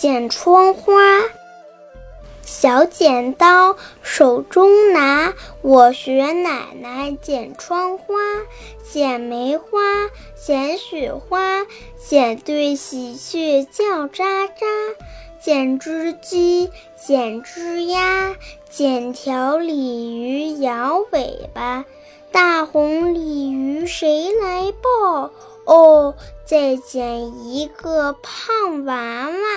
剪窗花小剪刀手中拿我学奶奶剪窗花剪梅花剪雪花剪对喜鹊叫喳喳剪只鸡剪只鸭剪条鲤鱼摇尾巴。大红鲤鱼谁来抱？哦再剪一个胖娃娃。